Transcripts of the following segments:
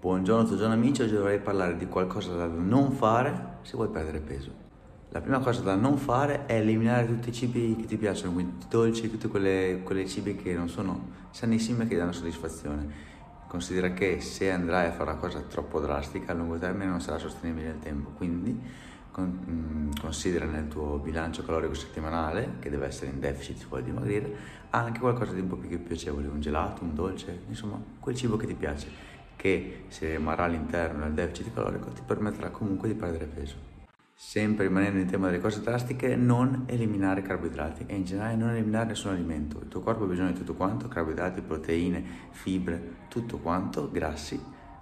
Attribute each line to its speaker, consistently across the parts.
Speaker 1: Buongiorno, buongiorno amici, oggi dovrei parlare di qualcosa da non fare se vuoi perdere peso. La prima cosa da non fare è eliminare tutti i cibi che ti piacciono, quindi i dolci, tutti quei cibi che non sono sanissimi e che danno soddisfazione. Considera che se andrai a fare una cosa troppo drastica a lungo termine non sarà sostenibile nel tempo, quindi con, mm, considera nel tuo bilancio calorico settimanale, che deve essere in deficit se vuoi dimagrire, anche qualcosa di un po' più piacevole, un gelato, un dolce, insomma quel cibo che ti piace che se rimarrà all'interno del deficit calorico ti permetterà comunque di perdere peso. Sempre rimanendo in tema delle cose drastiche, non eliminare carboidrati e in generale non eliminare nessun alimento. Il tuo corpo ha bisogno di tutto quanto, carboidrati, proteine, fibre, tutto quanto, grassi.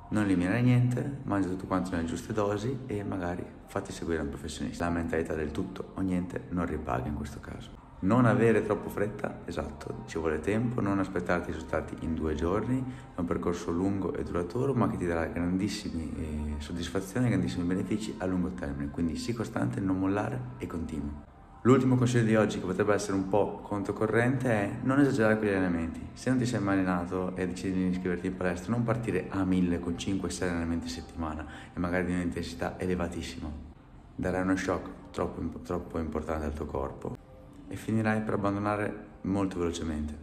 Speaker 1: Non eliminare niente, mangia tutto quanto nelle giuste dosi e magari fatti seguire da un professionista. La mentalità del tutto o niente non ripaga in questo caso. Non avere troppo fretta, esatto, ci vuole tempo, non aspettarti i risultati in due giorni, è un percorso lungo e duraturo ma che ti darà grandissime eh, soddisfazioni e grandissimi benefici a lungo termine, quindi sii costante, non mollare e continua. L'ultimo consiglio di oggi che potrebbe essere un po' controcorrente è non esagerare con gli allenamenti. Se non ti sei mai allenato e decidi di iscriverti in palestra, non partire a 1000 con 5-6 allenamenti a settimana e magari di un'intensità elevatissima. Darai uno shock troppo, troppo importante al tuo corpo e finirai per abbandonare molto velocemente,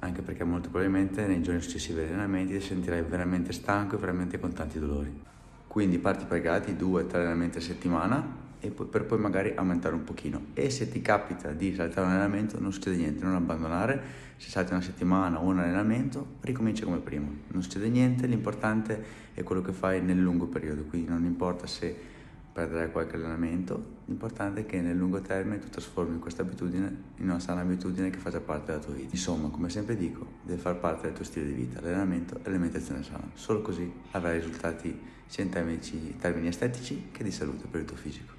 Speaker 1: anche perché molto probabilmente nei giorni successivi agli allenamenti ti sentirai veramente stanco e veramente con tanti dolori. Quindi parti o tre allenamenti a settimana e poi, per poi magari aumentare un pochino. E se ti capita di saltare un allenamento non succede niente, non abbandonare, se salti una settimana o un allenamento ricomincia come prima, non succede niente, l'importante è quello che fai nel lungo periodo, quindi non importa se perderai qualche allenamento, l'importante è che nel lungo termine tu trasformi questa abitudine in una sana abitudine che faccia parte della tua vita. Insomma, come sempre dico, deve far parte del tuo stile di vita, l'allenamento e l'alimentazione sana. Solo così avrai risultati sia in termini, termini estetici che di salute per il tuo fisico.